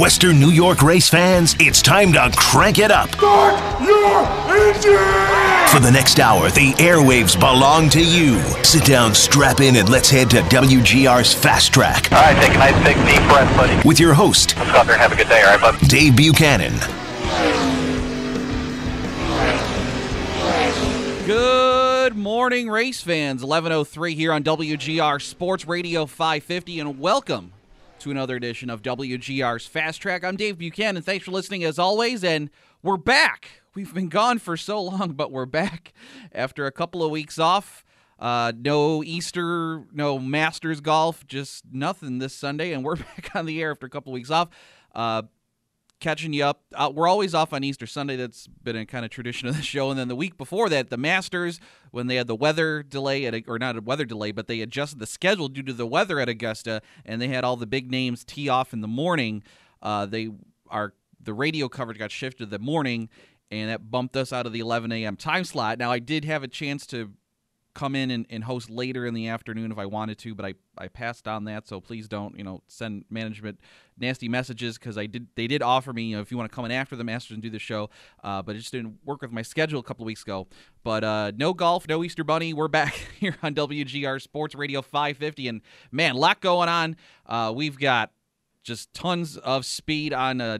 Western New York race fans, it's time to crank it up. Start your engine! For the next hour, the airwaves belong to you. Sit down, strap in, and let's head to WGR's Fast Track All right, take a nice big deep breath, buddy. with your host, Let's go out there and have a good day, all right, bud? Dave Buchanan. Good morning, race fans. 11:03 here on WGR Sports Radio 550, and welcome to another edition of WGR's Fast Track. I'm Dave Buchanan. Thanks for listening as always, and we're back. We've been gone for so long, but we're back after a couple of weeks off. Uh, no Easter, no Masters golf, just nothing this Sunday, and we're back on the air after a couple of weeks off. Uh, catching you up. Uh, we're always off on Easter Sunday. That's been a kind of tradition of the show. And then the week before that, the Masters, when they had the weather delay at, or not a weather delay, but they adjusted the schedule due to the weather at Augusta, and they had all the big names tee off in the morning. Uh, they are the radio coverage got shifted the morning, and that bumped us out of the 11 a.m. time slot. Now I did have a chance to come in and, and host later in the afternoon if I wanted to, but I, I passed on that. So please don't you know send management nasty messages because I did they did offer me you know, if you want to come in after the Masters and do the show, uh, but it just didn't work with my schedule a couple weeks ago. But uh, no golf, no Easter Bunny. We're back here on WGR Sports Radio 550, and man, lot going on. Uh, we've got just tons of speed on uh,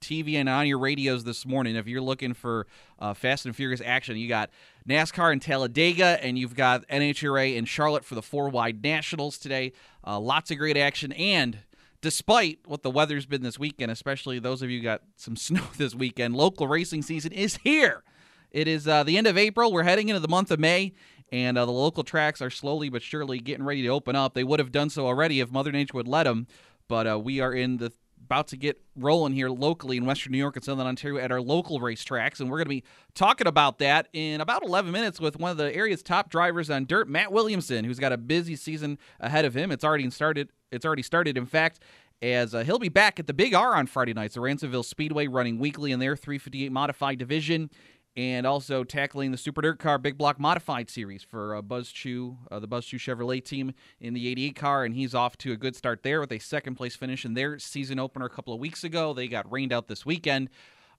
TV and on your radios this morning. If you're looking for uh, Fast and Furious action, you got NASCAR in Talladega, and you've got NHRA in Charlotte for the four wide nationals today. Uh, lots of great action, and despite what the weather's been this weekend, especially those of you got some snow this weekend, local racing season is here. It is uh, the end of April. We're heading into the month of May, and uh, the local tracks are slowly but surely getting ready to open up. They would have done so already if Mother Nature would let them, but uh, we are in the about to get rolling here locally in Western New York and Southern Ontario at our local racetracks, and we're going to be talking about that in about 11 minutes with one of the area's top drivers on dirt, Matt Williamson, who's got a busy season ahead of him. It's already started. It's already started. In fact, as uh, he'll be back at the Big R on Friday nights, the Ransomville Speedway, running weekly in their 358 modified division, and also tackling the Super Dirt Car Big Block Modified Series for uh, Buzz Chew, uh, the Buzz Chew Chevrolet team in the 88 car, and he's off to a good start there with a second place finish in their season opener a couple of weeks ago. They got rained out this weekend.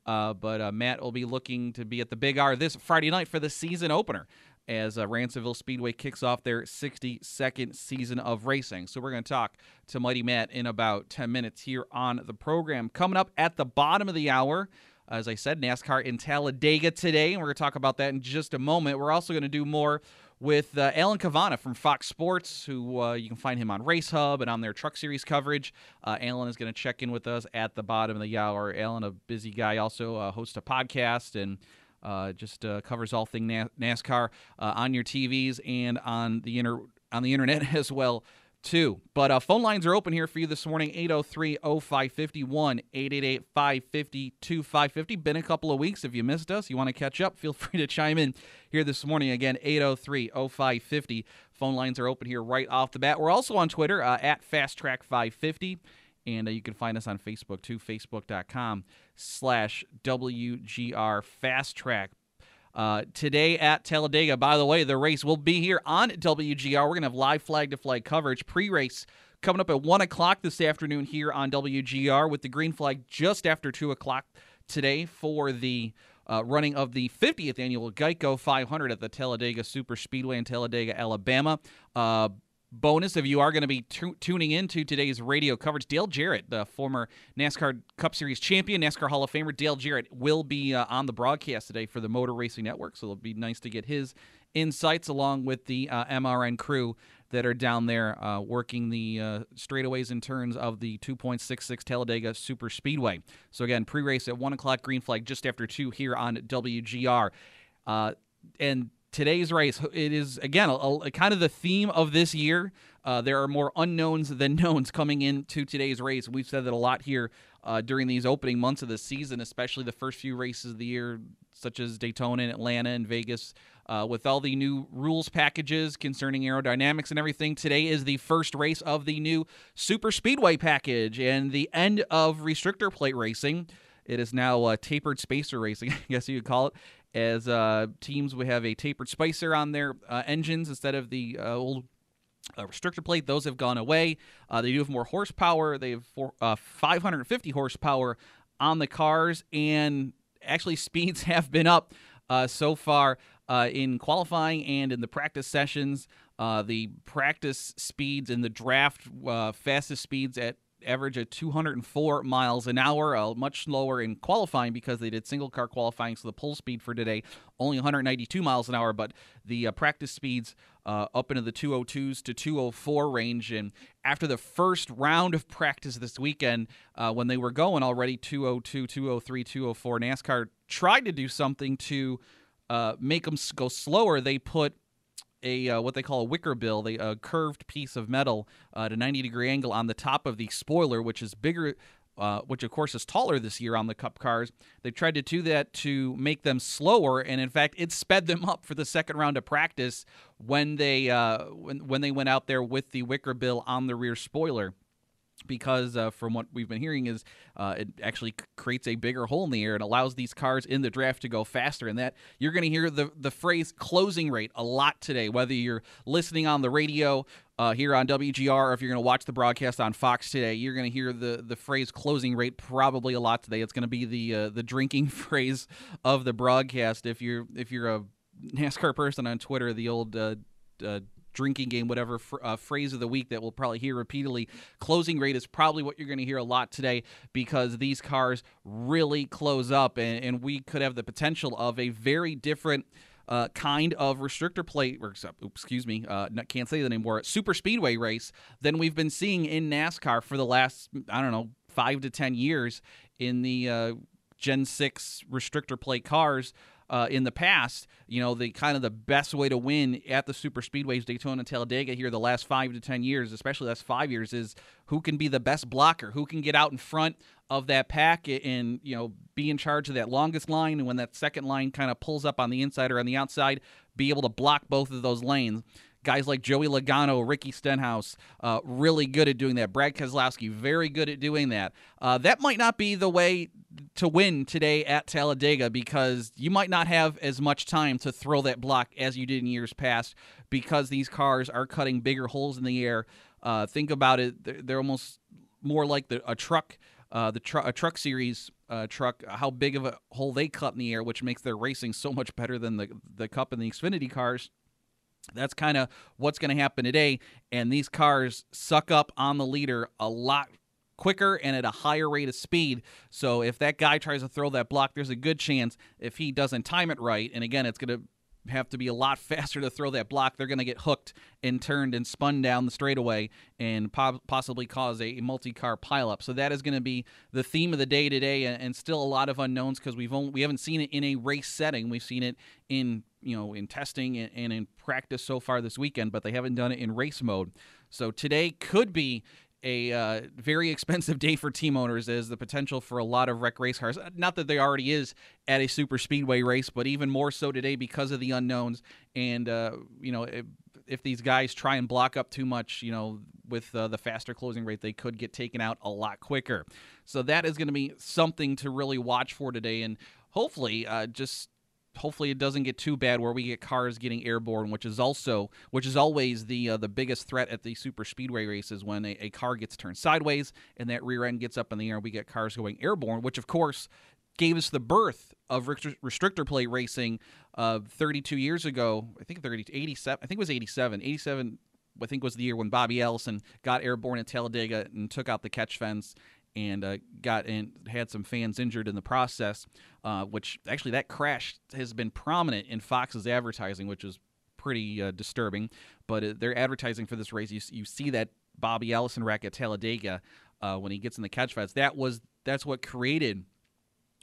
Uh, but uh, Matt will be looking to be at the Big R this Friday night for the season opener as uh, Ransomville Speedway kicks off their 62nd season of racing. So we're going to talk to Mighty Matt in about 10 minutes here on the program. Coming up at the bottom of the hour, as I said, NASCAR in Talladega today, and we're going to talk about that in just a moment. We're also going to do more with uh, Alan Cavanna from Fox Sports, who uh, you can find him on Race Hub and on their Truck Series coverage. Uh, Alan is going to check in with us at the bottom of the hour. Alan, a busy guy, also uh, hosts a podcast and uh, just uh, covers all thing NASCAR on your TVs and on the inter- on the internet as well too. But uh, phone lines are open here for you this morning 803-0551 888-550-2550. Been a couple of weeks. If you missed us, you want to catch up, feel free to chime in here this morning. Again, 803-0550. Phone lines are open here right off the bat. We're also on Twitter uh, at FastTrack550. And uh, you can find us on Facebook too, facebook.com slash WGR Fast Track. Uh, today at Talladega, by the way, the race will be here on WGR. We're going to have live flag to flag coverage, pre race coming up at 1 o'clock this afternoon here on WGR with the green flag just after 2 o'clock today for the uh, running of the 50th annual Geico 500 at the Talladega Super Speedway in Talladega, Alabama. Uh, bonus if you are going to be tu- tuning into today's radio coverage. Dale jarrett the former nascar cup series champion nascar hall of famer dale jarrett will be uh, on the broadcast today for the motor racing network so it'll be nice to get his insights along with the uh, mrn crew that are down there uh, working the uh, straightaways and turns of the 2.66 talladega super speedway. So again pre-race at 1 o'clock green flag just after 2 here on wgr uh, and today's race it is again a, a, kind of the theme of this year. Uh, there are more unknowns than knowns coming into today's race. We've said that a lot here uh, during these opening months of the season especially the first few races of the year such as daytona and atlanta and vegas. Uh, with all the new rules packages concerning aerodynamics and everything today is the first race of the new super speedway package and the end of restrictor plate racing it is now tapered spacer racing, I guess you could call it, as uh, teams would have a tapered spacer on their uh, engines instead of the uh, old uh, restrictor plate. Those have gone away. Uh, they do have more horsepower. They have four, uh, 550 horsepower on the cars, and actually speeds have been up so far in qualifying and in the practice sessions. The practice speeds and the draft fastest speeds at average at 204 miles an hour, uh, much slower in qualifying because they did single car qualifying. So the pull speed for today only 192 miles an hour, but the uh, practice speeds uh, up into the 202s to 204 range. And after the first round of practice this weekend, uh, when they were going already 202, 203, 204, NASCAR tried to do something to uh, make them go slower. They put a uh, what they call a wicker bill, they, a curved piece of metal uh, at a 90 degree angle on the top of the spoiler, which is bigger. Uh, which of course is taller this year on the Cup cars. They tried to do that to make them slower, and in fact, it sped them up for the second round of practice when they uh, when when they went out there with the wicker bill on the rear spoiler because uh, from what we've been hearing is uh, it actually creates a bigger hole in the air and allows these cars in the draft to go faster. And that you're going to hear the, the phrase closing rate a lot today whether you're listening on the radio uh, here on WGR or if you're going to watch the broadcast on Fox today you're going to hear the, the phrase closing rate probably a lot today. It's going to be the uh, the drinking phrase of the broadcast. If you're if you're a NASCAR person on Twitter the old uh, uh, drinking game, whatever uh, phrase of the week that we'll probably hear repeatedly. Closing rate is probably what you're going to hear a lot today because these cars really close up, and, and we could have the potential of a very different. Uh, kind of restrictor plate, or excuse me, uh, can't say that anymore. Super speedway race than we've been seeing in NASCAR for the last I don't know five to ten years in the uh, Gen six restrictor plate cars uh, in the past, you know, the kind of the best way to win at the super speedways, Daytona and Talladega here the last five to 10 years, especially last five years, is who can be the best blocker, who can get out in front of that pack and, you know, be in charge of that longest line. And when that second line kind of pulls up on the inside or on the outside, be able to block both of those lanes guys like Joey Logano, Ricky Stenhouse, uh, really good at doing that. Brad Keselowski, very good at doing that. Uh, that might not be the way to win today at Talladega because you might not have as much time to throw that block as you did in years past because these cars are cutting bigger holes in the air. Uh, think about it; they're, they're almost more like the, a truck. Uh, the tr- a truck series uh, truck, how big of a hole they cut in the air, which makes their racing so much better than the the Cup and the Xfinity cars. That's kind of what's going to happen today. And these cars suck up on the leader a lot quicker and at a higher rate of speed. So if that guy tries to throw that block, there's a good chance if he doesn't time it right, and again, it's going to have to be a lot faster to throw that block. They're going to get hooked and turned and spun down the straightaway and po- possibly cause a, multi-car pileup. So that is going to be the theme of the day today, and, still a lot of unknowns because we've only, we haven't seen it in a race setting. We've seen it in you know in testing and, in practice so far this weekend, but they haven't done it in race mode. So today could be a uh, very expensive day for team owners as the potential for a lot of wreck race cars. Not that there already is at a super speedway race, but even more so today because of the unknowns. And uh, you know, if, if, these guys try and block up too much, you know, with uh, the faster closing rate, they could get taken out a lot quicker. So that is going to be something to really watch for today, and hopefully, uh, just hopefully it doesn't get too bad where we get cars getting airborne, which is also which is always the uh, the biggest threat at the super speedway races when a, a, car gets turned sideways and that rear end gets up in the air. We get cars going airborne, which of course gave us the birth of restrictor plate racing uh, 32 years ago. I think 30 87. I think it was 87. 87. I think was the year when Bobby Allison got airborne at Talladega and took out the catch fence and uh, got and had some fans injured in the process. Uh, which actually that crash has been prominent in Fox's advertising, which is pretty uh, disturbing. But uh, their advertising for this race, you, you see that Bobby Allison wreck at Talladega uh, when he gets in the catch fence. That was that's what created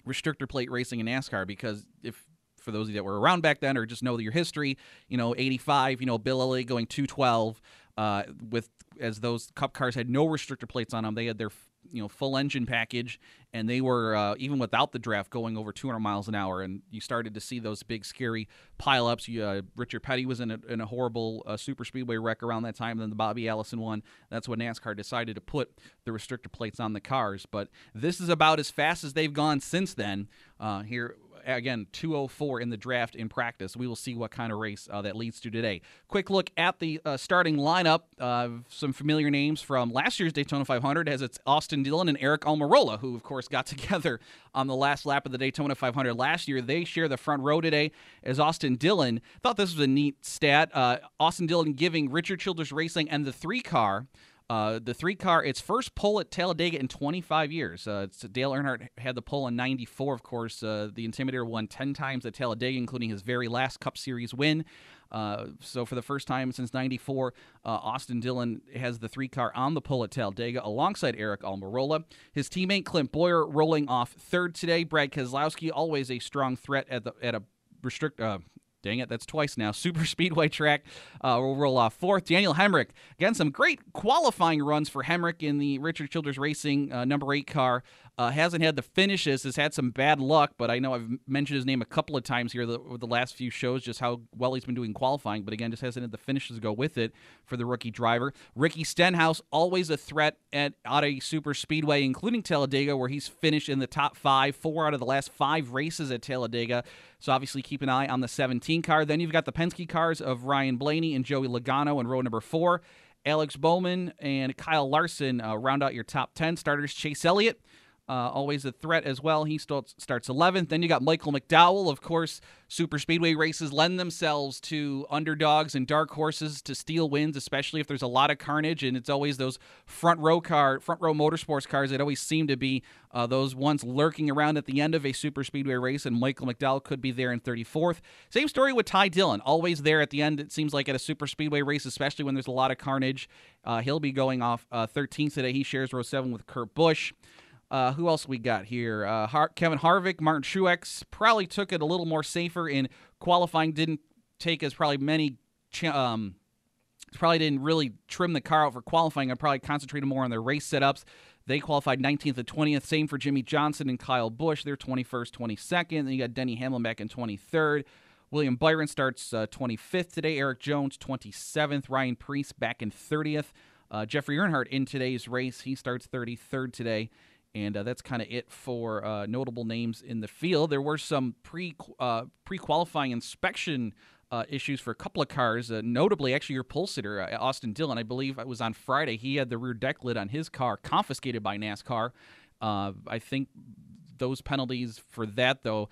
restrictor plate racing in NASCAR because if for those of you that were around back then or just know your history, you know, 85, you know, Bill Elliott going 212 uh, with as those cup cars had no restrictor plates on them. They had their you know full engine package, and they were uh, even without the draft going over 200 miles an hour. And you started to see those big scary pileups. You, uh, Richard Petty was in a, in a horrible uh, super speedway wreck around that time. Then the Bobby Allison one. That's when NASCAR decided to put the restrictor plates on the cars. But this is about as fast as they've gone since then. Uh, here again, 204 in the draft in practice. We will see what kind of race uh, that leads to today. Quick look at the uh, starting lineup. Uh, some familiar names from last year's Daytona 500 as it's Austin Dillon and Aric Almirola, who, of course, got together on the last lap of the Daytona 500 last year. They share the front row today as Austin Dillon. Thought this was a neat stat. Uh, Austin Dillon giving Richard Childress Racing and the three car uh, the three car, its first pole at Talladega in 25 years. Uh, Dale Earnhardt had the pole in 94, of course. Uh, the Intimidator won 10 times at Talladega, including his very last Cup Series win. Uh, so, for the first time since 94, uh, Austin Dillon has the three car on the pole at Talladega alongside Aric Almirola. His teammate Clint Bowyer rolling off third today. Brad Keselowski, always a strong threat at, the, at a restrict. Uh, Dang it, that's twice now. Super Speedway track uh, will roll off fourth. Daniel Hemric, again, some great qualifying runs for Hemric in the Richard Childress Racing uh, number eight car. Uh, hasn't had the finishes, has had some bad luck, but I know I've mentioned his name a couple of times here the, the last few shows, just how well he's been doing qualifying, but again, just hasn't had the finishes to go with it for the rookie driver. Ricky Stenhouse, always a threat at Auto Super Speedway, including Talladega, where he's finished in the top five, four out of the last five races at Talladega. So obviously keep an eye on the 17 car. Then you've got the Penske cars of Ryan Blaney and Joey Logano in row number four. Alex Bowman and Kyle Larson uh, round out your top 10 starters. Chase Elliott uh, always a threat as well. He starts 11th. Then you got Michael McDowell. Of course, super speedway races lend themselves to underdogs and dark horses to steal wins, especially if there's a lot of carnage. And it's always those front row car, front row motorsports cars that always seem to be uh, those ones lurking around at the end of a super speedway race. And Michael McDowell could be there in 34th. Same story with Ty Dillon, always there at the end. It seems like at a super speedway race, especially when there's a lot of carnage. Uh, he'll be going off 13th uh, today. He shares row seven with Kurt Busch. Uh, who else we got here? Uh, Har- Kevin Harvick, Martin Truex probably took it a little more safer in qualifying. Didn't take as probably many. Ch- um, probably didn't really trim the car out for qualifying. I probably concentrated more on their race setups. They qualified 19th and 20th. Same for Jimmie Johnson and Kyle Busch. They're 21st, 22nd. Then you got Denny Hamlin back in 23rd. William Byron starts uh, 25th today. Erik Jones 27th. Ryan Preece back in 30th. Uh, Jeffrey Earnhardt in today's race. He starts 33rd today. And uh, that's kind of it for uh, notable names in the field. There were some pre uh, pre qualifying inspection uh, issues for a couple of cars. Uh, notably, actually, your pole sitter, uh, Austin Dillon, I believe it was on Friday. He had the rear deck lid on his car confiscated by NASCAR. I think those penalties for that, though,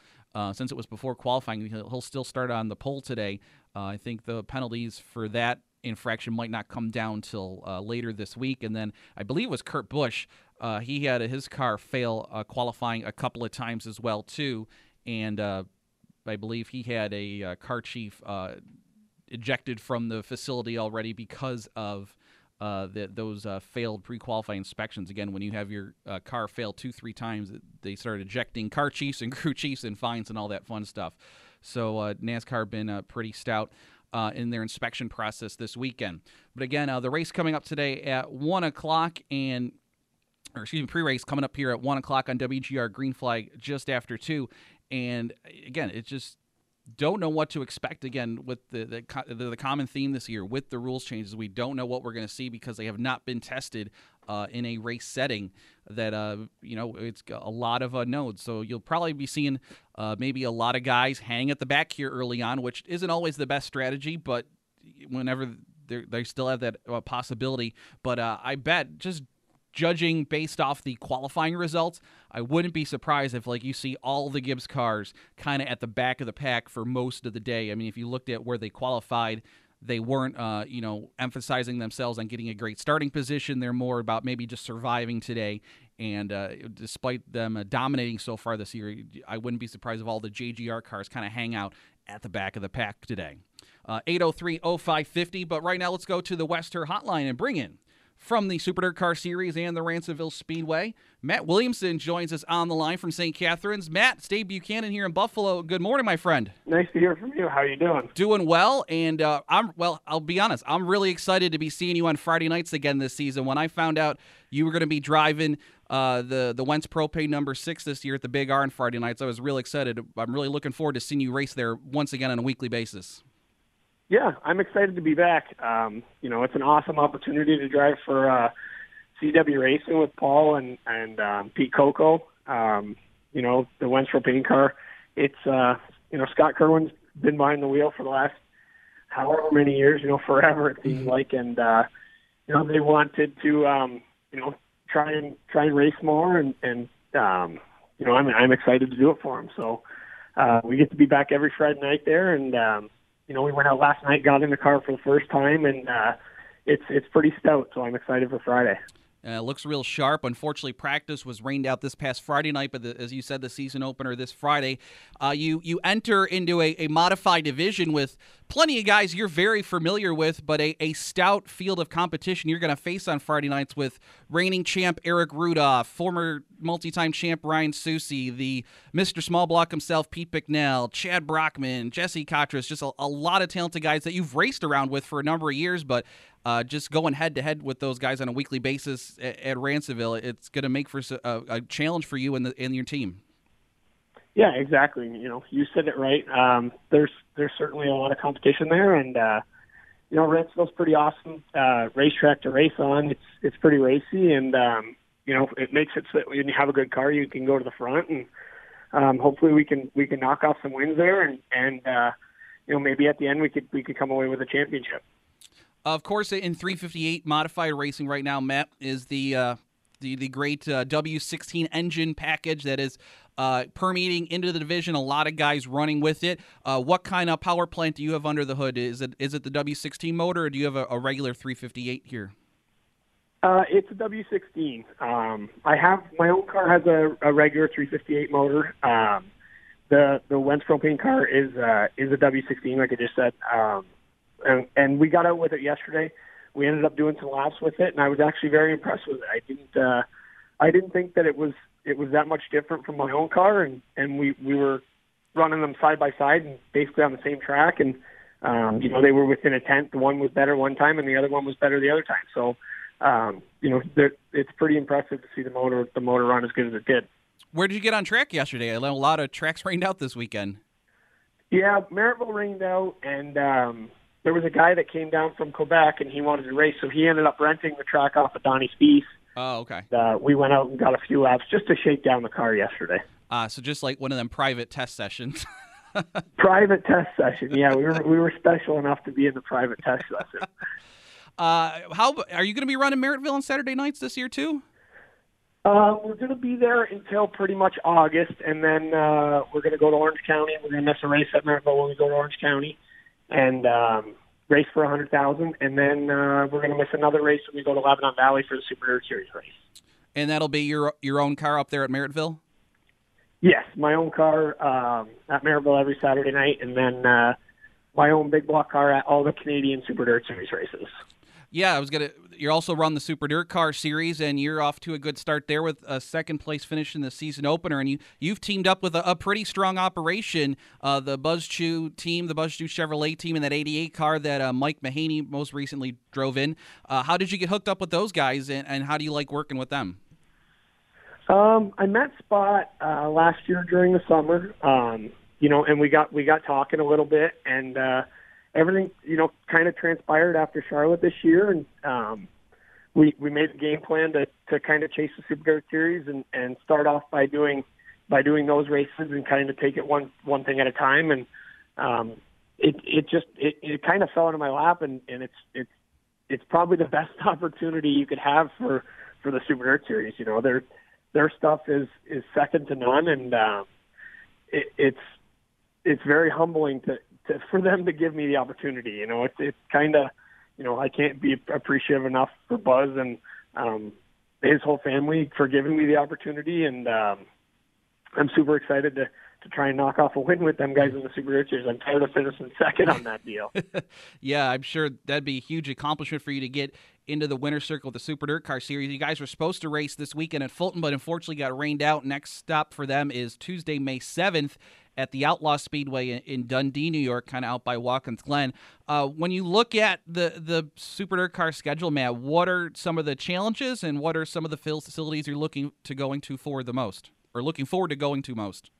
since it was before qualifying, he'll, he'll still start on the pole today. I think the penalties for that infraction might not come down till uh, later this week. And then I believe it was Kurt Busch. Uh, he had his car fail uh, qualifying a couple of times as well too, and uh, I believe he had a uh, car chief uh, ejected from the facility already because of. The, those failed pre-qualifying inspections. Again, when you have your car fail two, three times, they start ejecting car chiefs and crew chiefs and fines and all that fun stuff. So NASCAR been pretty stout uh, in their inspection process this weekend. But again, uh, the race coming up today at 1 o'clock and or excuse me, pre-race coming up here at one o'clock on WGR Green Flag just after two, and again, it's just don't know what to expect again with the the, the, common theme this year with the rules changes. We don't know what we're going to see because they have not been tested uh, in a race setting. That uh, you know, it's a lot of unknowns. So you'll probably be seeing uh, maybe a lot of guys hang at the back here early on, which isn't always the best strategy, but whenever they still have that uh, possibility. But uh, I bet just judging based off the qualifying results, I wouldn't be surprised if like you see all the Gibbs cars kind of at the back of the pack for most of the day. I mean, if you looked at where they qualified, they weren't uh, you know emphasizing themselves on getting a great starting position. They're more about maybe just surviving today. And uh, despite them uh, dominating so far this year, I wouldn't be surprised if all the JGR cars kind of hang out at the back of the pack today. Uh, 803 0550. But right now, let's go to the Wester hotline and bring in from the Super Dirt Car Series and the Ransomville Speedway. Matt Williamson joins us on the line from St. Catharines. Matt, Dave Buchanan here in Buffalo. Good morning, my friend. Nice to hear from you. How are you doing? Doing well, and uh, I'm well. I'll be honest. I'm really excited to be seeing you on Friday nights again this season. When I found out you were going to be driving uh, the the Wentz Propane number six this year at the Big R on Friday nights, I was really excited. I'm really looking forward to seeing you race there once again on a weekly basis. Yeah, I'm excited to be back. Um, you know, it's an awesome opportunity to drive for uh, CW Racing with Paul and and um, Pete Coco. Um, you know, the Wentz Propane car it's uh, you know Scott Kerwin's been behind the wheel for the last however many years, you know, forever it seems like, and uh, you know they wanted to um, you know try and try and race more, and and um, you know I'm I'm excited to do it for him. So uh, we get to be back every Friday night there, and um, you know we went out last night, got in the car for the first time, and uh, it's it's pretty stout. So I'm excited for Friday. Uh, looks real sharp. Unfortunately, practice was rained out this past Friday night, but the, as you said, the season opener this Friday. Uh, you you enter into a, a, modified division with plenty of guys you're very familiar with, but a, a stout field of competition you're going to face on Friday nights with reigning champ Eric Rudolph, former multi-time champ Ryan Susie, the Mr. Small Block himself Pete Bicknell, Chad Brockman, Jesse Katras, just a, a lot of talented guys that you've raced around with for a number of years, but uh, just going head to head with those guys on a weekly basis at, at Ransomville, it's going to make for a, a, challenge for you and, the, and your team. Yeah, exactly. You know, you said it right. Um, there's there's certainly a lot of competition there, and uh, you know, Ransomville's pretty awesome uh, racetrack to race on. It's it's pretty racy, and um, you know, it makes it so that when you have a good car, you can go to the front, and um, hopefully we can we can knock off some wins there, and and uh, you know, maybe at the end we could we could come away with a championship. Of course, in 358 modified racing right now, Matt is the uh, the the great uh, W16 engine package that is uh, permeating into the division. A lot of guys running with it. Uh, what kind of power plant do you have under the hood? Is it is it the W16 motor, or do you have a, a regular 358 here? Uh, it's a W16. Um, I have my own car has a, a regular 358 motor. Um, the the Wentz propane car is uh, is a W16, like I just said. Um, and, and we got out with it yesterday. We ended up doing some laps with it, and I was actually very impressed with it. I didn't, uh, I didn't think that it was it was that much different from my own car, and and we we were running them side by side and basically on the same track, and um, you know they were within a tenth. The one was better one time, and the other one was better the other time. So, um, you know, it's pretty impressive to see the motor the motor run as good as it did. Where did you get on track yesterday? I learned a lot of tracks rained out this weekend. Yeah, Merrittville rained out, and um, there was a guy that came down from Quebec and he wanted to race, so he ended up renting the track off of Donnie Spieth. Oh, okay. Uh, we went out and got a few laps just to shake down the car yesterday. Uh, so just like one of them private test sessions. private test session. Yeah, we were we were special enough to be in the private test session. Uh, how are you going to be running Merrittville on Saturday nights this year too? Uh, we're going to be there until pretty much August, and then uh, we're going to go to Orange County. We're going to miss a race at Merrittville when we go to Orange County, and um, race for a hundred thousand, and then uh, we're going to miss another race when we go to Lebanon Valley for the Super Dirt Series race. And that'll be your your own car up there at Merrittville. Yes, my own car um, at Merrittville every Saturday night, and then uh, my own big block car at all the Canadian Super Dirt Series races. Yeah, I was gonna. You're also run the Super Dirt Car Series, and you're off to a good start there with a second place finish in the season opener. And you you've teamed up with a, a pretty strong operation, uh, the Buzz Chew team, the Buzz Chew Chevrolet team, and that '88 car that uh, Mike Mahaney most recently drove in. Uh, how did you get hooked up with those guys, and, and how do you like working with them? Um, I met Spot uh, last year during the summer. Um, you know, and we got we got talking a little bit, and uh, everything you know kind of transpired after Charlotte this year, and um, we we made the game plan to to kind of chase the Super Dirt Series and and start off by doing by doing those races and kind of take it one one thing at a time, and um, it it just it, it kind of fell into my lap, and and it's it's it's probably the best opportunity you could have for for the Super Dirt Series. You know, their their stuff is is second to none, and um, it, it's it's very humbling to to, for them to give me the opportunity. You know, it's it's kind of, you know, I can't be appreciative enough for Buzz and um, his whole family for giving me the opportunity, and um, I'm super excited to to try and knock off a win with them guys in the Super Richards. I'm tired of finishing second on that deal. yeah, I'm sure that'd be a huge accomplishment for you to get into the winner's circle of the Super Dirt Car Series. You guys were supposed to race this weekend at Fulton, but unfortunately got rained out. Next stop for them is Tuesday, May 7th at the Outlaw Speedway in, Dundee, New York, kind of out by Watkins Glen. Uh, when you look at the the Super Dirt Car schedule, Matt, what are some of the challenges and what are some of the facilities you're looking to going to for the most, or looking forward to going to most?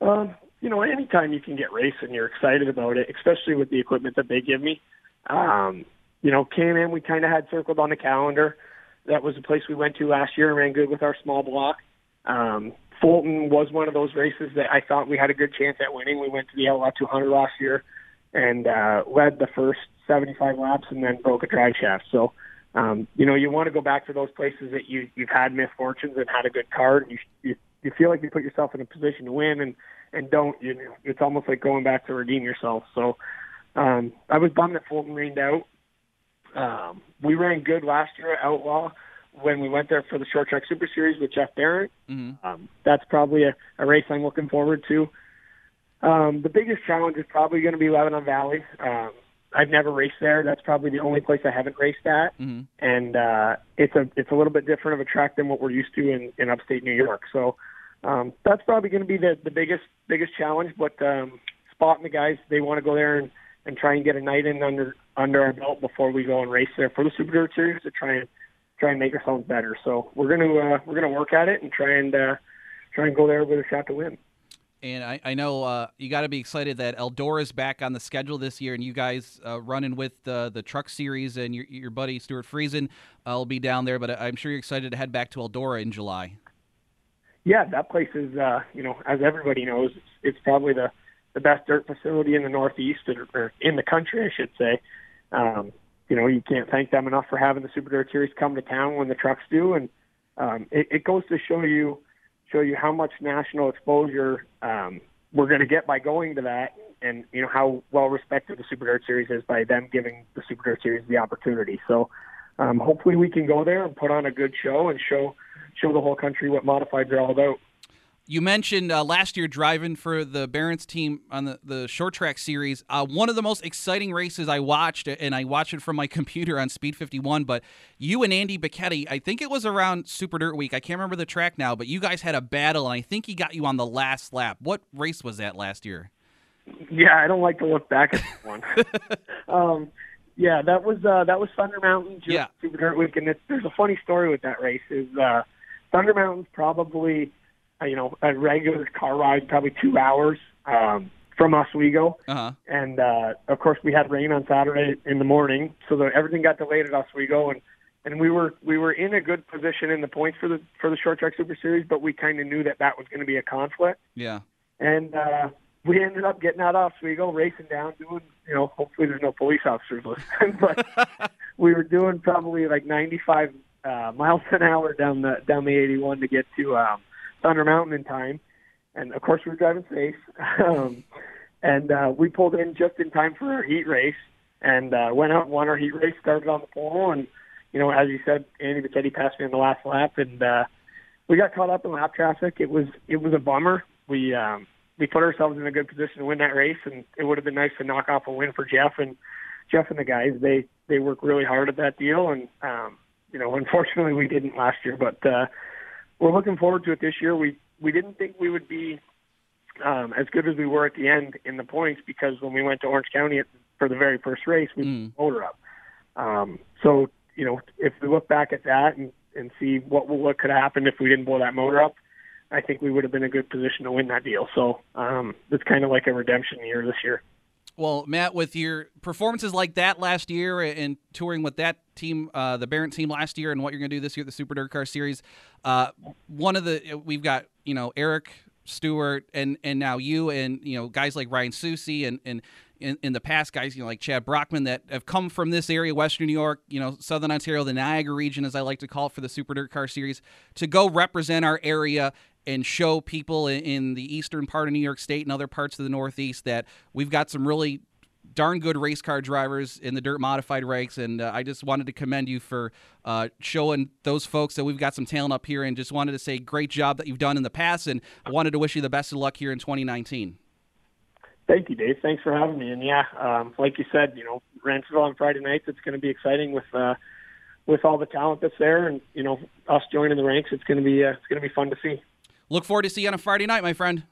Um, you know, anytime you can get racing, you're excited about it, especially with the equipment that they give me. Um, you know, Can-Am we kind of had circled on the calendar. That was the place we went to last year and ran good with our small block. Um, Fulton was one of those races that I thought we had a good chance at winning. We went to the Outlaw 200 last year and uh, led the first 75 laps and then broke a drive shaft. So, um, you know, you want to go back to those places that you you've had misfortunes and had a good card. You you, you feel like you put yourself in a position to win and and don't. You know, it's almost like going back to redeem yourself. So, um, I was bummed that Fulton rained out. Um, we ran good last year at Outlaw when we went there for the short track super series with Jeff Barrett. Mm-hmm. Um, that's probably a, a race I'm looking forward to. Um, the biggest challenge is probably going to be Lebanon Valley. Um, I've never raced there. That's probably the only place I haven't raced at, Mm-hmm. and uh, it's a it's a little bit different of a track than what we're used to in, in upstate New York. So um, that's probably going to be the the biggest biggest challenge. But um, Spot and the guys they want to go there and, and try and get a night in under under our belt before we go and race there for the Super Dirt Series to try and try and make ourselves better. So we're gonna uh, we're gonna work at it and try and uh, try and go there with a shot to win. And I, I know uh, you got to be excited that Eldora's back on the schedule this year, and you guys uh, running with uh, the Truck Series, and your, your buddy Stewart Friesen uh, will be down there. But I'm sure you're excited to head back to Eldora in July. Yeah, that place is, uh, you know, as everybody knows, it's, it's probably the the best dirt facility in the Northeast or, or in the country, I should say. Um, you know, you can't thank them enough for having the Super Dirt Series come to town when the trucks do, and um, it, it goes to show you show you how much national exposure um, we're going to get by going to that, and you know how well respected the Super Dirt Series is by them giving the Super Dirt Series the opportunity. So, um, hopefully, we can go there and put on a good show and show show the whole country what modifieds are all about. You mentioned uh, last year driving for the Barons team on the, the short track series. Uh, one of the most exciting races I watched, and I watched it from my computer on Speed 51. But you and Andy Bachetti, I think it was around Super Dirt Week. I can't remember the track now, but you guys had a battle, and I think he got you on the last lap. What race was that last year? Yeah, I don't like to look back at that one. um, yeah, that was uh, that was Thunder Mountain Yeah. Super Dirt Week, and it's, there's a funny story with that race. Is uh, Thunder Mountain's probably you know a regular car ride, probably two hours um, from Oswego, Uh huh. and uh, of course we had rain on Saturday in the morning, so the, everything got delayed at Oswego, and and we were we were in a good position in the points for the for the short track Super Series, but we kind of knew that that was going to be a conflict Yeah. and uh, we ended up getting out of Oswego, racing down, doing you know, hopefully there's no police officers listening, but we were doing probably like 95 uh, miles an hour down the down the 81 to get to um, Thunder Mountain in time, and of course we were driving safe, um, and uh, we pulled in just in time for our heat race, and uh, went out and won our heat race, started on the pole, and you know, as you said, Andy Bachetti passed me on the last lap, and uh, we got caught up in lap traffic. It was it was a bummer. We um, we put ourselves in a good position to win that race, and it would have been nice to knock off a win for Jeff and Jeff and the guys. They they work really hard at that deal, and um, you know, unfortunately, we didn't last year, but uh, we're looking forward to it this year. We we didn't think we would be um, as good as we were at the end in the points because when we went to Orange County at, for the very first race, we Mm. the motor up. Um, so you know, if we look back at that and, and see what what could happen if we didn't blow that motor up, I think we would have been in a good position to win that deal. So um, it's kind of like a redemption year this year. Well, Matt, with your performances like that last year and touring with that team, uh, the Barron team last year, and what you're going to do this year at the Super Dirt Car Series, uh, one of the we've got you know Eric Stewart and and now you and you know guys like Ryan Susie and and in, in the past guys you know like Chad Brockman that have come from this area, Western New York, you know Southern Ontario, the Niagara region as I like to call it for the Super Dirt Car Series, to go represent our area and show people in, in the eastern part of New York State and other parts of the Northeast that we've got some really darn good race car drivers in the dirt modified ranks, and uh, I just wanted to commend you for uh, showing those folks that we've got some talent up here, and just wanted to say great job that you've done in the past, and I wanted to wish you the best of luck here in 2019. Thank you, Dave. Thanks for having me. And yeah, um, like you said, you know, Ransomville on Friday nights, it's going to be exciting with uh, with all the talent that's there, and you know, us joining the ranks. It's going to be uh, it's going to be fun to see. Look forward to see you on a Friday night, my friend.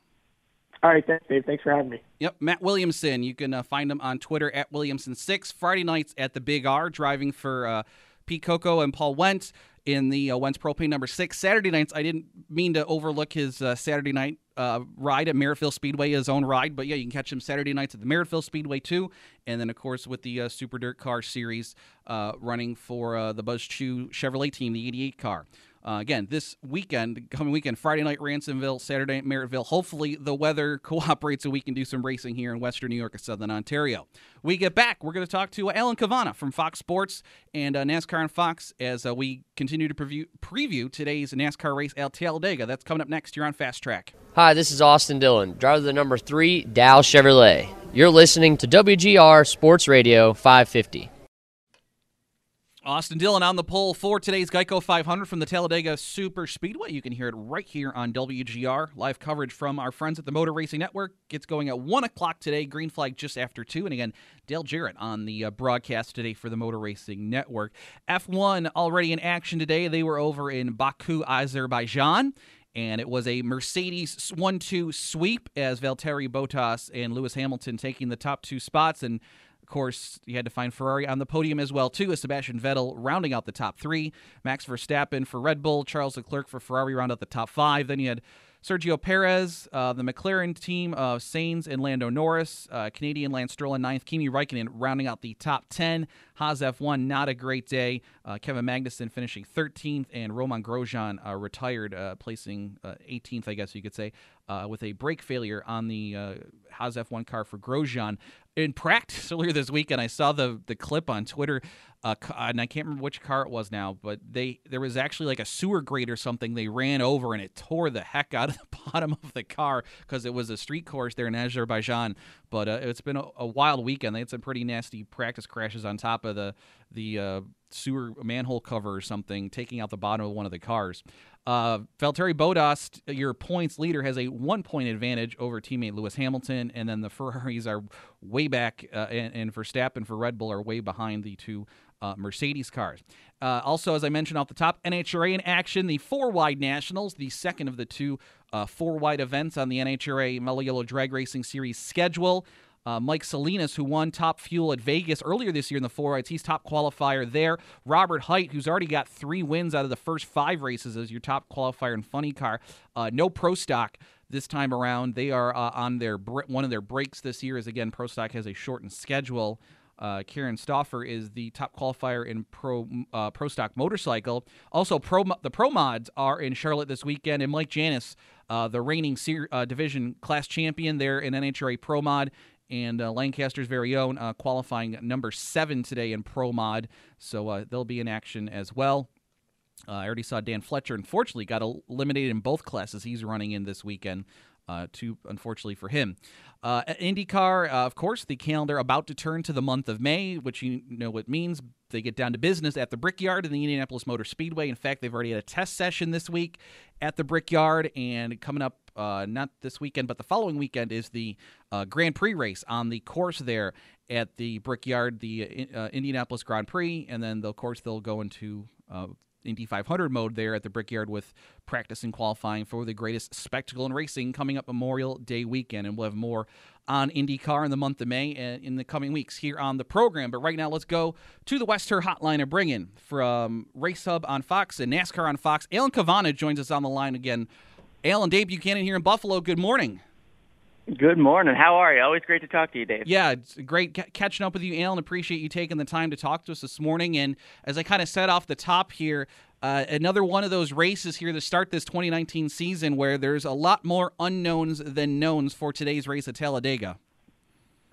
All right, thanks, Dave. Thanks for having me. Yep, Matt Williamson. You can uh, find him on Twitter at Williamson6. Friday nights at the Big R, driving for uh, Pete Coco and Paul Wentz in the uh, Wentz Propane number six. Saturday nights, I didn't mean to overlook his uh, Saturday night uh, ride at Merrittville Speedway, his own ride, but yeah, you can catch him Saturday nights at the Merrittville Speedway too, and then of course with the uh, Super Dirt Car Series uh, running for uh, the Buzz Chew Chevrolet team, the 88 car. Uh, again, this weekend, coming weekend, Friday night Ransomville, Saturday night Merrittville. Hopefully, the weather cooperates and we can do some racing here in Western New York and Southern Ontario. We get back, we're going to talk to Alan Cavanna from Fox Sports and uh, NASCAR on Fox as uh, we continue to preview, preview today's NASCAR race at Talladega. That's coming up next here on Fast Track. Hi, this is Austin Dillon, driver of the number three Dow Chevrolet. You're listening to WGR Sports Radio 550. Austin Dillon on the pole for today's Geico 500 from the Talladega Super Speedway. You can hear it right here on WGR. Live coverage from our friends at the Motor Racing Network gets going at 1 o'clock today. Green flag just after 2. And again, Dale Jarrett on the uh, broadcast today for the Motor Racing Network. F1 already in action today. They were over in Baku, Azerbaijan and it was a Mercedes 1 2 sweep as Valtteri Bottas and Lewis Hamilton taking the top two spots. And course, you had to find Ferrari on the podium as well, too, as Sebastian Vettel rounding out the top three. Max Verstappen for Red Bull, Charles Leclerc for Ferrari round out the top five. Then you had Sergio Perez, uh, the McLaren team of Sainz and Lando Norris, uh, Canadian Lance Stroll in ninth, Kimi Raikkonen rounding out the top 10. Haas F1, not a great day. Uh, Kevin Magnussen finishing 13th, and Romain Grosjean uh, retired, uh, placing 18th, uh, I guess you could say, with a brake failure on the Haas F1 car for Grosjean in practice earlier this week, and I saw the the clip on Twitter, uh, and I can't remember which car it was now, but they there was actually like a sewer grate or something they ran over, and it tore the heck out of the bottom of the car because it was a street course there in Azerbaijan. But uh, it's been a, a, wild weekend. They had some pretty nasty practice crashes on top of the the uh, sewer manhole cover or something, taking out the bottom of one of the cars. Uh, Valtteri Bottas, your points leader, has a one point advantage over teammate Lewis Hamilton, and then the Ferraris are way back, uh, and, and Verstappen for Red Bull are way behind the two uh, Mercedes cars. Uh, also, as I mentioned off the top, NHRA in action, the four wide nationals, the second of the two uh, four wide events on the NHRA Mellow Yellow Drag Racing Series schedule. Uh, Mike Salinas, who won Top Fuel at Vegas earlier this year in the four rides, he's top qualifier there. Robert Hight, who's already got three wins out of the first five races, as your top qualifier in Funny Car. Uh, no Pro Stock this time around. They are uh, on their one of their breaks this year. As again, Pro Stock has a shortened schedule. Uh, Karen Stoffer is the top qualifier in pro uh, pro stock motorcycle. Also, pro the pro mods are in Charlotte this weekend, and Mike Janis, uh, the reigning uh, division class champion there in NHRA Pro Mod, and uh, Lancaster's very own, uh, qualifying number seven today in Pro Mod. So uh, they'll be in action as well. Uh, I already saw Dan Fletcher, unfortunately, got eliminated in both classes he's running in this weekend. Uh, too unfortunately for him. Uh, IndyCar, uh, of course, the calendar about to turn to the month of May, which you know what means. They get down to business at the Brickyard in the Indianapolis Motor Speedway. In fact, they've already had a test session this week at the Brickyard, and coming up uh, not this weekend, but the following weekend is the uh, Grand Prix race on the course there at the Brickyard, the uh, Indianapolis Grand Prix, and then of course they'll go into uh, Indy 500 mode there at the Brickyard with practice and qualifying for the greatest spectacle in racing coming up Memorial Day weekend. And we'll have more on IndyCar in the month of May and in the coming weeks here on the program. But right now, let's go to the West Her Hotline and bring in from Race Hub on Fox and NASCAR on Fox. Alan Cavanna joins us on the line again. Alan, Dave Buchanan here in Buffalo. Good morning. Good morning. How are you? Always great to talk to you, Dave. Yeah, it's great c- catching up with you, Alan. Appreciate you taking the time to talk to us this morning. And as I kind of said off the top here, uh, another one of those races here to start this 2019 season where there's a lot more unknowns than knowns for today's race at Talladega.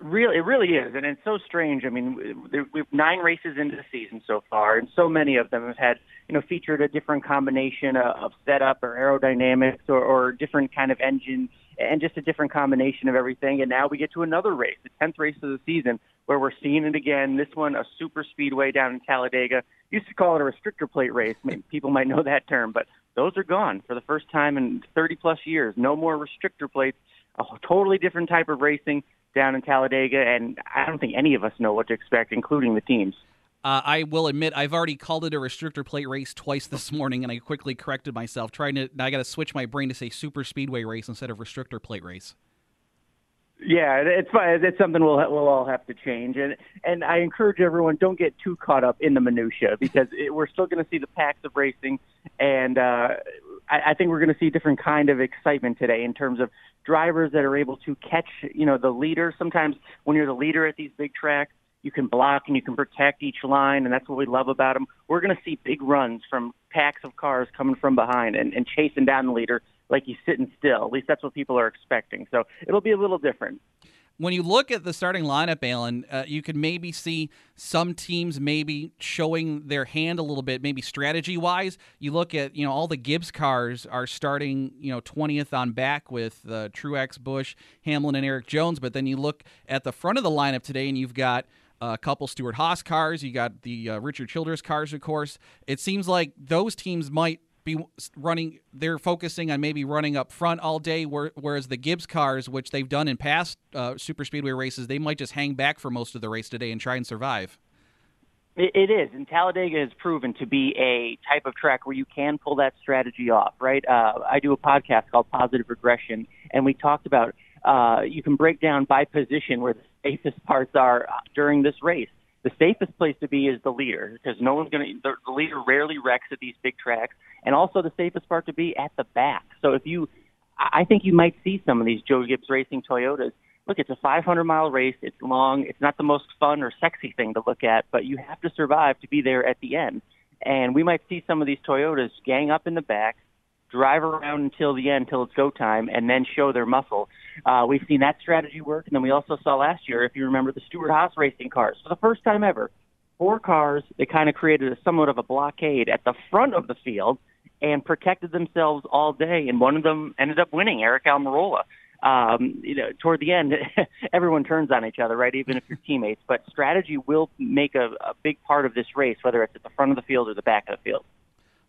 Really, it really is, and it's so strange. I mean, we've nine races into the season so far, and so many of them have had, you know, featured a different combination of setup or aerodynamics or, or different kind of engine and just a different combination of everything. And now we get to another race, the 10th race of the season, where we're seeing it again. This one, a super speedway down in Talladega. Used to call it a restrictor plate race. Maybe people might know that term, but those are gone for the first time in 30 plus years. No more restrictor plates. A totally different type of racing down in Talladega, and I don't think any of us know what to expect, including the teams. Uh, I will admit I've already called it a restrictor plate race twice this morning, and I quickly corrected myself. Trying to, I got to switch my brain to say super speedway race instead of restrictor plate race. Yeah, it's it's something we'll we'll all have to change, and and I encourage everyone don't get too caught up in the minutia because it, we're still going to see the packs of racing, and uh, I, I think we're going to see a different kind of excitement today in terms of drivers that are able to catch you know the leader. Sometimes when you're the leader at these big tracks, you can block and you can protect each line, and that's what we love about them. We're going to see big runs from packs of cars coming from behind and, and chasing down the leader like he's sitting still. At least that's what people are expecting. So it'll be a little different when you look at the starting lineup, Alan, uh, you can maybe see some teams maybe showing their hand a little bit, maybe strategy wise. You look at, you know, all the Gibbs cars are starting, you know, 20th on back with uh, Truex, Busch, Hamlin, and Erik Jones. But then you look at the front of the lineup today and you've got a couple Stewart-Haas cars. You got the uh, Richard Childress cars, of course. It seems like those teams might be running. They're focusing on maybe running up front all day, whereas the Gibbs cars, which they've done in past uh, super speedway races, they might just hang back for most of the race today and try and survive. It is, and Talladega has proven to be a type of track where you can pull that strategy off. Right? Uh, I do a podcast called Positive Regression, and we talked about uh, you can break down by position where the safest parts are during this race the safest place to be is the leader because no one's going to, the leader rarely wrecks at these big tracks. And also the safest part to be at the back. So if you, I think you might see some of these Joe Gibbs Racing Toyotas. Look, it's a 500 mile race. It's long. It's not the most fun or sexy thing to look at, but you have to survive to be there at the end. And we might see some of these Toyotas gang up in the back, drive around until the end, until it's go time, and then show their muscle. Uh, we've seen that strategy work, and then we also saw last year, if you remember, the Stewart-Haas racing cars. For the first time ever, four cars that kind of created a somewhat of a blockade at the front of the field and protected themselves all day, and one of them ended up winning, Aric Almirola. Um, you know, toward the end, everyone turns on each other, right? Even if you're teammates. But strategy will make a, a big part of this race, whether it's at the front of the field or the back of the field.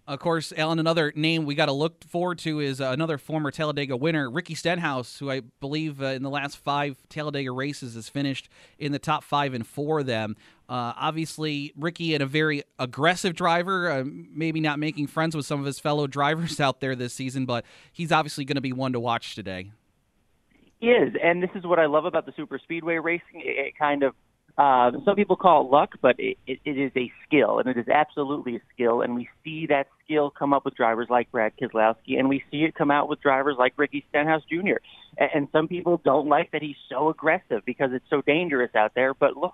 Of course, Alan, another name we got to look forward to is uh, another former Talladega winner, Ricky Stenhouse, who I believe uh, in the last five Talladega races has finished in the top five and four of them. Uh, obviously, Ricky, and a very aggressive driver, uh, maybe not making friends with some of his fellow drivers out there this season, but he's obviously going to be one to watch today. He is, and this is what I love about the super speedway racing. It kind of uh, some people call it luck, but it, it, it is a skill, and it is absolutely a skill. And we see that skill come up with drivers like Brad Keselowski, and we see it come out with drivers like Ricky Stenhouse Jr. And, and some people don't like that he's so aggressive because it's so dangerous out there. But look,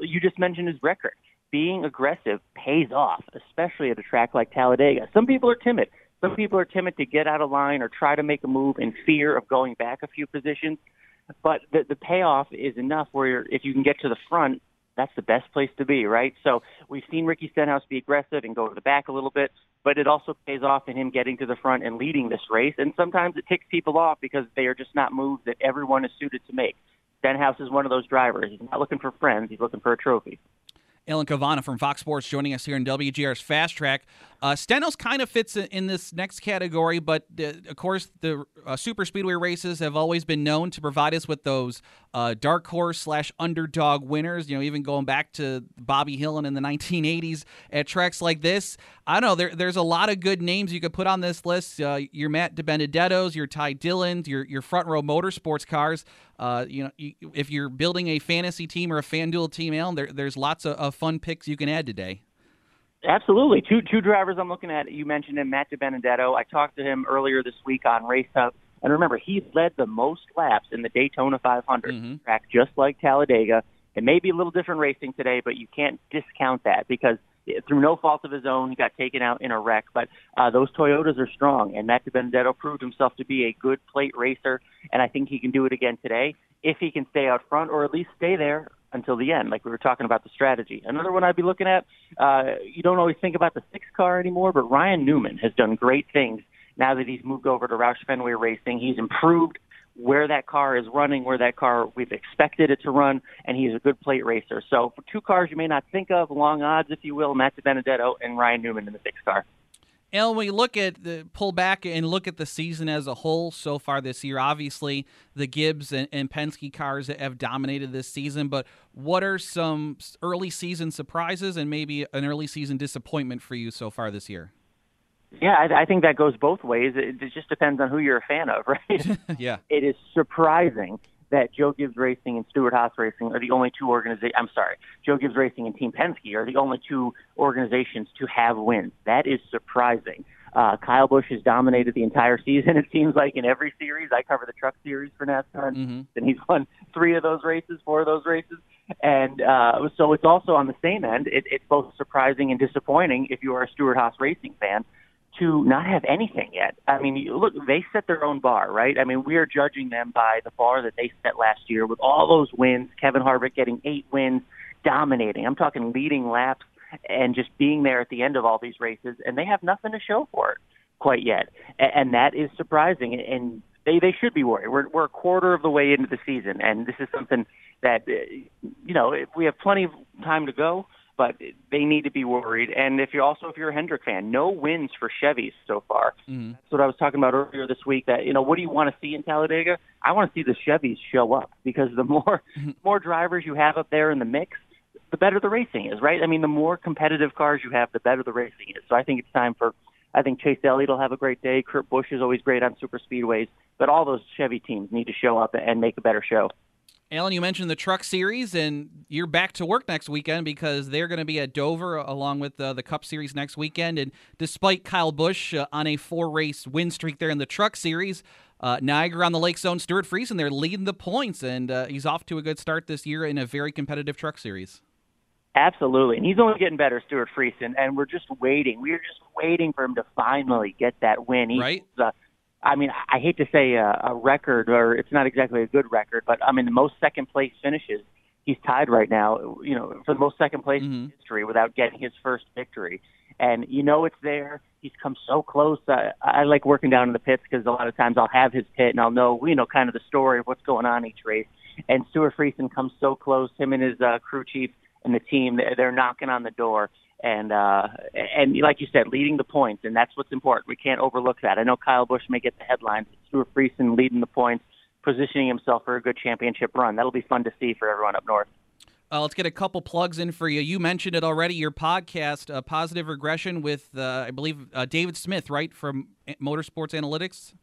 you just mentioned his record. Being aggressive pays off, especially at a track like Talladega. Some people are timid. Some people are timid to get out of line or try to make a move in fear of going back a few positions. But the, the payoff is enough where if you can get to the front, that's the best place to be, right? So we've seen Ricky Stenhouse be aggressive and go to the back a little bit, but it also pays off in him getting to the front and leading this race. And sometimes it ticks people off because they are just not moves that everyone is suited to make. Stenhouse is one of those drivers. He's not looking for friends; he's looking for a trophy. Alan Cavanna from Fox Sports joining us here in WGR's Fast Track. Uh, Stenhouse kind of fits in this next category, but uh, of course, the uh, super speedway races have always been known to provide us with those uh, dark horse slash underdog winners. You know, even going back to Bobby Hillin in the 1980s at tracks like this. I don't know. There, there's a lot of good names you could put on this list. Uh, your Matt DiBenedetto's, your Ty Dillons, your your front row motorsports cars. Uh, you know, you, if you're building a fantasy team or a FanDuel team, Alan, there, there's lots of, of fun picks you can add today. Absolutely. Two two drivers I'm looking at. You mentioned him, Matt DiBenedetto. I talked to him earlier this week on Race Hub. And remember, he led the most laps in the Daytona 500 mm-hmm. track, just like Talladega. It may be a little different racing today, but you can't discount that because through no fault of his own, he got taken out in a wreck. But uh, those Toyotas are strong, and Matt DiBenedetto proved himself to be a good plate racer, and I think he can do it again today if he can stay out front or at least stay there until the end, like we were talking about the strategy. Another one I'd be looking at, uh, you don't always think about the six car anymore, but Ryan Newman has done great things now that he's moved over to Roush Fenway Racing. He's improved where that car is running, where that car we've expected it to run, and he's a good plate racer. So for two cars you may not think of, long odds, if you will, Matt Benedetto and Ryan Newman in the six car. And when you look at the pull back and look at the season as a whole so far this year, obviously the Gibbs and, and Penske cars have dominated this season. But what are some early season surprises and maybe an early season disappointment for you so far this year? Yeah, I, I think that goes both ways. It, it just depends on who you're a fan of, right? yeah. It is surprising that Joe Gibbs Racing and Stewart-Haas Racing are the only two organizations. I'm sorry, Joe Gibbs Racing and Team Penske are the only two organizations to have wins. That is surprising. Uh, Kyle Busch has dominated the entire season. It seems like in every series. I cover the Truck Series for NASCAR, Mm-hmm. and he's won three of those races, four of those races, and uh, so it's also on the same end. It, it's both surprising and disappointing if you are a Stewart Haas Racing fan to not have anything yet. I mean, look, they set their own bar, right? I mean, we are judging them by the bar that they set last year with all those wins. Kevin Harvick getting eight wins, dominating. I'm talking leading laps and just being there at the end of all these races, and they have nothing to show for it quite yet, and that is surprising. And they they should be worried. We're we're a quarter of the way into the season, and this is something that uh, you know we have plenty of time to go but they need to be worried. And if you're also if you're a Hendrick fan, no wins for Chevys so far. Mm-hmm. That's what I was talking about earlier this week. That you know, what do you want to see in Talladega? I want to see the Chevys show up because the more more drivers you have up there in the mix, the better the racing is, right? I mean, the more competitive cars you have, the better the racing is. So I think it's time for. I think Chase Elliott will have a great day. Kurt Busch is always great on super speedways, but all those Chevy teams need to show up and make a better show. Alan, you mentioned the truck series, and you're back to work next weekend because they're going to be at Dover along with uh, the Cup Series next weekend. And despite Kyle Busch uh, on a four race win streak there in the truck series, uh, Niagara on the Lake Zone, Stewart Friesen, they're leading the points, and uh, he's off to a good start this year in a very competitive truck series. Absolutely, and he's only getting better, Stewart Friesen, and we're just waiting. We're just waiting for him to finally get that win. He's, Right. I mean, I hate to say a, a record, or it's not exactly a good record, but I mean, the most second place finishes. He's tied right now, you know, for the most second place in history without getting his first victory. And you know it's there. He's come so close. Uh, I like working down in the pits because a lot of times I'll have his pit and I'll know, you know, kind of the story of what's going on each race. And Stewart Friesen comes so close. Him and his uh, crew chief and the team, they're, they're knocking on the door. And uh, and like you said, leading the points, and that's what's important. We can't overlook that. I know Kyle Busch may get the headlines. Stewart Friesen leading the points, positioning himself for a good championship run. That'll be fun to see for everyone up north. Uh, let's get a couple plugs in for you. You mentioned it already. Your podcast, uh, Positive Regression, with uh, I believe uh, David Smith, right from Motorsports Analytics.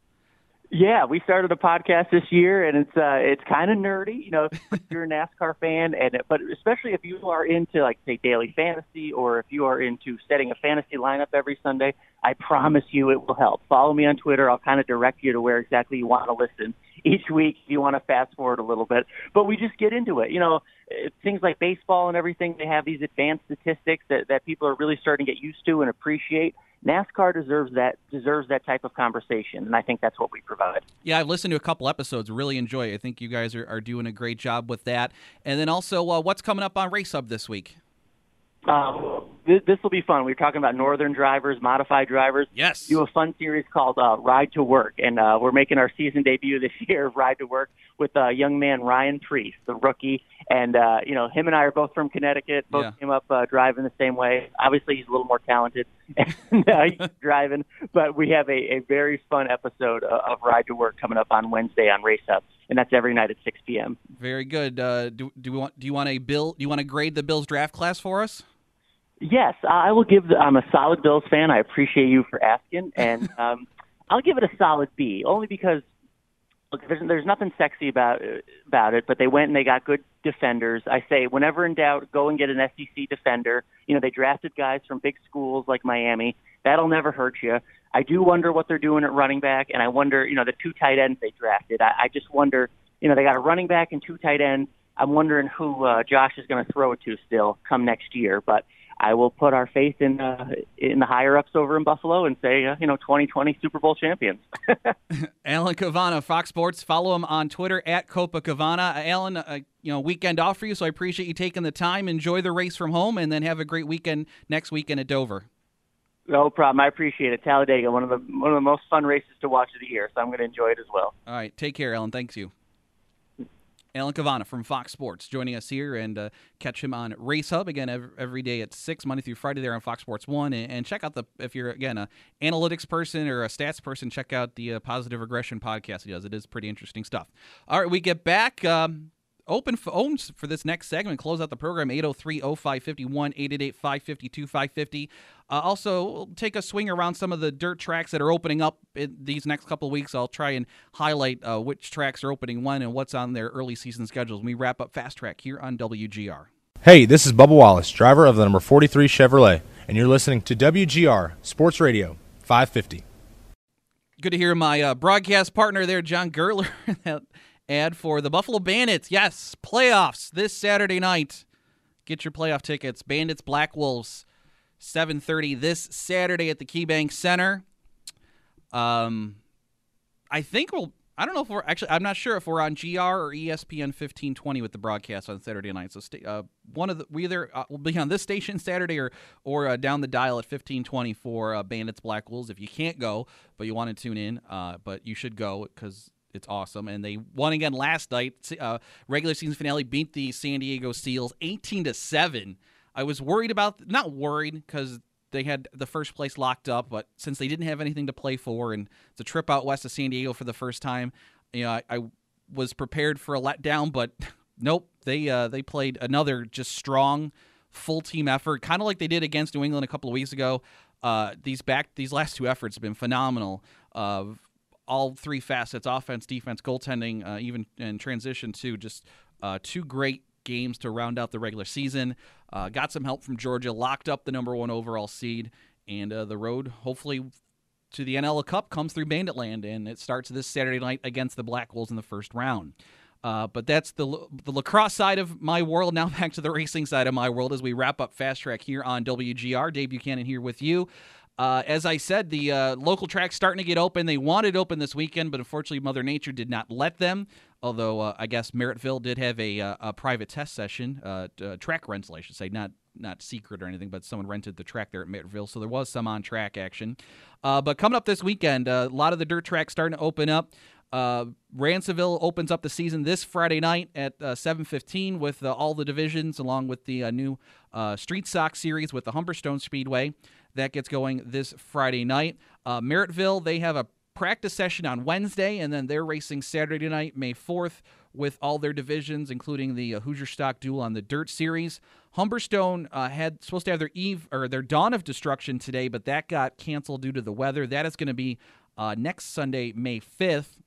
Yeah, we started a podcast this year, and it's uh, it's kind of nerdy, you know, if you're a NASCAR fan, and but especially if you are into like say daily fantasy, or if you are into setting a fantasy lineup every Sunday. I promise you, it will help. Follow me on Twitter. I'll kind of direct you to where exactly you want to listen each week. If you want to fast forward a little bit, but we just get into it. You know, eh, things like baseball and everything. They have these advanced statistics that that people are really starting to get used to and appreciate. NASCAR deserves that deserves that type of conversation, and I think that's what we provide. Yeah, I've listened to a couple episodes. Really enjoy it. I think you guys are, are doing a great job with that. And then also, uh, what's coming up on Race Hub this week? Um, this, will be fun. We are talking about northern drivers, modified drivers. Yes. Do a fun series called uh, Ride to Work, and uh, we're making our season debut this year of Ride to Work with uh, young man Ryan Preece, the rookie. And uh, you know, him and I are both from Connecticut. Both Yeah. came up uh, driving the same way. Obviously, he's a little more talented and uh, he's driving, but we have a, a very fun episode of, of Ride to Work coming up on Wednesday on Race Hub, and that's every night at 6 p.m. Very good. Uh, do do we want do you want a bill? Do you want to grade the Bills draft class for us? Yes, I will give. The, I'm a solid Bills fan. I appreciate you for asking, and um, I'll give it a solid B, only because look, there's, there's nothing sexy about about it. But they went and they got good defenders. I say, whenever in doubt, go and get an SEC defender. You know, they drafted guys from big schools like Miami. That'll never hurt you. I do wonder what they're doing at running back, and I wonder, you know, the two tight ends they drafted. I, I just wonder, you know, they got a running back and two tight ends. I'm wondering who uh, Josh is going to throw it to still come next year, but. I will put our faith in uh, in the higher ups over in Buffalo and say, uh, you know, 2020 Super Bowl champions. Alan Cavanna, Fox Sports. Follow him on Twitter at Copa Cavanna. Uh, Alan, uh, you know, weekend off for you, so I appreciate you taking the time. Enjoy the race from home, and then have a great weekend next weekend at Dover. no problem. I appreciate it. Talladega, one of the one of the most fun races to watch of the year, so I'm going to enjoy it as well. All right, take care, Alan. Thanks you. Alan Cavanna from Fox Sports joining us here, and uh, catch him on Race Hub again every, every day at six Monday through Friday there on Fox Sports One, and, and check out the if you're again a analytics person or a stats person, check out the uh, Positive Regression podcast he does. It is pretty interesting stuff. All right, we get back. Um, Open phones for this next segment. Close out the program 803 0551 888 552 550. Uh, also, we'll take a swing around some of the dirt tracks that are opening up in these next couple of weeks. I'll try and highlight uh, which tracks are opening when and what's on their early season schedules. when We wrap up Fast Track here on WGR. Hey, this is Bubba Wallace, driver of the number 43 Chevrolet, and you're listening to WGR Sports Radio. 550. Good to hear my uh, broadcast partner there, John Gertler, that ad for the Buffalo Bandits. Yes, playoffs this Saturday night. Get your playoff tickets. Bandits Black Wolves, 7:30 this Saturday at the KeyBank Center. Um, I think we'll. I don't know if we're actually. I'm not sure if we're on GR or ESPN 1520 with the broadcast on Saturday night. So, stay, uh, one of the we either uh, will be on this station Saturday or or uh, down the dial at 1520 for uh, Bandits Black Wolves. If you can't go, but you want to tune in, uh, but you should go because it's awesome. And they won again last night. Uh, regular season finale beat the San Diego Seals 18 to seven. I was worried about, not worried because they had the first place locked up, but since they didn't have anything to play for, and it's a trip out west of San Diego for the first time, you know, I, I was prepared for a letdown, but nope, they uh, they played another just strong, full team effort, kind of like they did against New England a couple of weeks ago. Uh, these back these last two efforts have been phenomenal. Uh, all three facets offense, defense, goaltending, uh, even in transition to just uh, two great games to round out the regular season. Uh, got some help from Georgia, locked up the number one overall seed, and uh, the road, hopefully, to the NLL Cup comes through Banditland, and it starts this Saturday night against the Black Wolves in the first round. Uh, but that's the the lacrosse side of my world. Now back to the racing side of my world as we wrap up Fast Track here on WGR. Dave Buchanan here with you. Uh, as I said, the uh, local track's starting to get open. They wanted open this weekend, but unfortunately, Mother Nature did not let them. Although uh, I guess Merrittville did have a, uh, a private test session, uh, track rental, I should say, not not secret or anything, but someone rented the track there at Merrittville, so there was some on track action. Uh, but coming up this weekend, a lot of the dirt tracks starting to open up. Uh, Ransomville opens up the season this Friday night at uh, 7:15 with uh, all the divisions, along with the new Street Stock Series with the Humberstone Speedway. That gets going this Friday night. Uh, Merrittville, they have a practice session on Wednesday, and then they're racing Saturday night, May 4th, with all their divisions, including the uh, Hoosier Stock Duel on the Dirt Series. Humberstone uh, had supposed to have their eve or their dawn of destruction today, but that got canceled due to the weather. That is going to be uh, next Sunday, May 5th.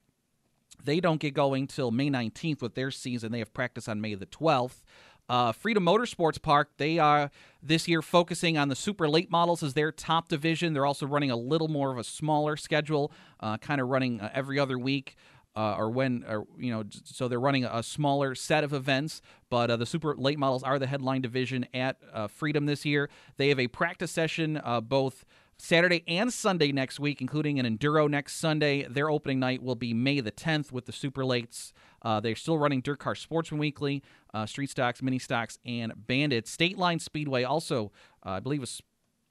They don't get going till May 19th with their season. They have practice on May the 12th. Uh, Freedom Motorsports Park, they are this year focusing on the super late models as their top division. They're also running a little more of a smaller schedule, uh, kind of running uh, every other week. Uh, or when, or, you know, so they're running a smaller set of events, but uh, the super late models are the headline division at uh, Freedom this year. They have a practice session both Saturday and Sunday next week, including an enduro next Sunday. Their opening night will be May the 10th with the super lates. Uh, they're still running Dirt Car Sportsman Weekly, uh, Street Stocks, Mini Stocks, and Bandits. State Line Speedway also, uh, I believe, was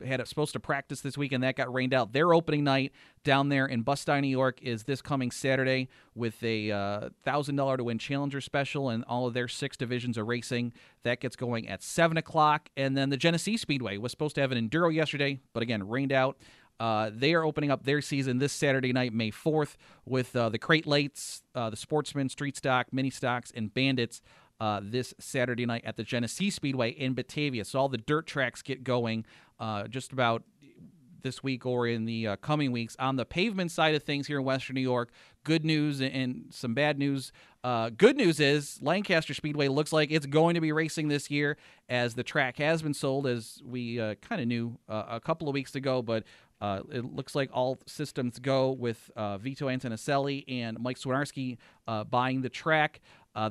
had it supposed to practice this weekend. That got rained out. Their opening night down there in Bustine, New York, is this coming Saturday with a uh, thousand dollar to win Challenger special, and all of their six divisions are racing. That gets going at seven o'clock, and then the Genesee Speedway was supposed to have an enduro yesterday, but again rained out. Uh, they are opening up their season this Saturday night, May 4th, with uh, the Crate Lates, uh, the Sportsman, Street Stock, Mini Stocks, and Bandits uh, this Saturday night at the Genesee Speedway in Batavia. So all the dirt tracks get going uh, just about this week or in the uh, coming weeks. On the pavement side of things here in Western New York, good news and some bad news. Uh, good news is Lancaster Speedway looks like it's going to be racing this year as the track has been sold, as we uh, kind of knew uh, a couple of weeks ago, but uh, it looks like all systems go with Vito Antonicelli and Mike Swinarski uh, buying the track.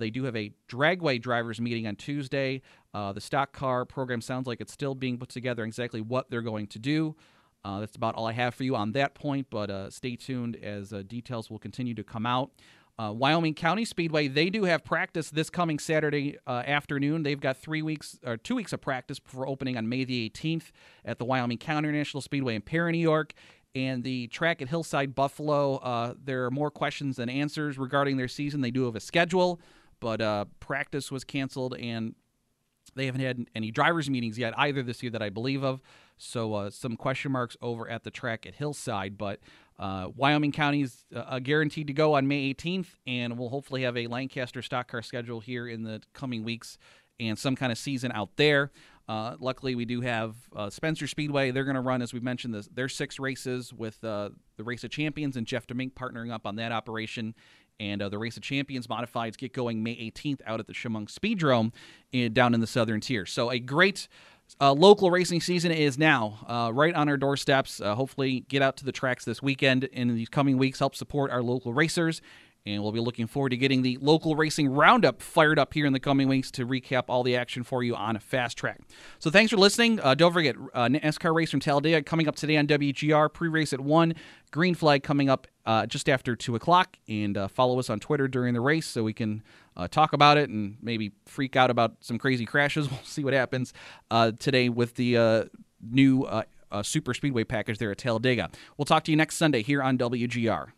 They do have a dragway drivers meeting on Tuesday. Uh, the stock car program sounds like it's still being put together exactly what they're going to do. Uh, that's about all I have for you on that point, but stay tuned as details will continue to come out. Uh, Wyoming County Speedway, they do have practice this coming Saturday uh, afternoon. They've got three weeks or two weeks of practice before opening on May the 18th at the Wyoming County International Speedway in Perry, New York. And the track at Hillside Buffalo, uh, there are more questions than answers regarding their season. They do have a schedule, but uh, practice was canceled and they haven't had any drivers' meetings yet either this year that I believe of. So uh, some question marks over at the track at Hillside, but uh, Wyoming County's uh, guaranteed to go on May 18th, and we'll hopefully have a Lancaster stock car schedule here in the coming weeks and some kind of season out there. Uh, luckily, we do have uh, Spencer Speedway. They're going to run, as we mentioned, this, their six races with uh, the Race of Champions and Jeff Demink partnering up on that operation. And uh, the Race of Champions modifieds get going May 18th out at the Chemung Speedrome in, down in the southern tier. So a great uh, local racing season is now uh, right on our doorsteps. Uh, hopefully, get out to the tracks this weekend and in these coming weeks. Help support our local racers. And we'll be looking forward to getting the local racing roundup fired up here in the coming weeks to recap all the action for you on a fast track. So thanks for listening. Uh, don't forget, uh, NASCAR race from Talladega coming up today on WGR. Pre race at 1. Green flag coming up uh, just after 2 o'clock. And uh, follow us on Twitter during the race so we can uh, talk about it and maybe freak out about some crazy crashes. We'll see what happens uh, today with the new super speedway package there at Talladega. We'll talk to you next Sunday here on WGR.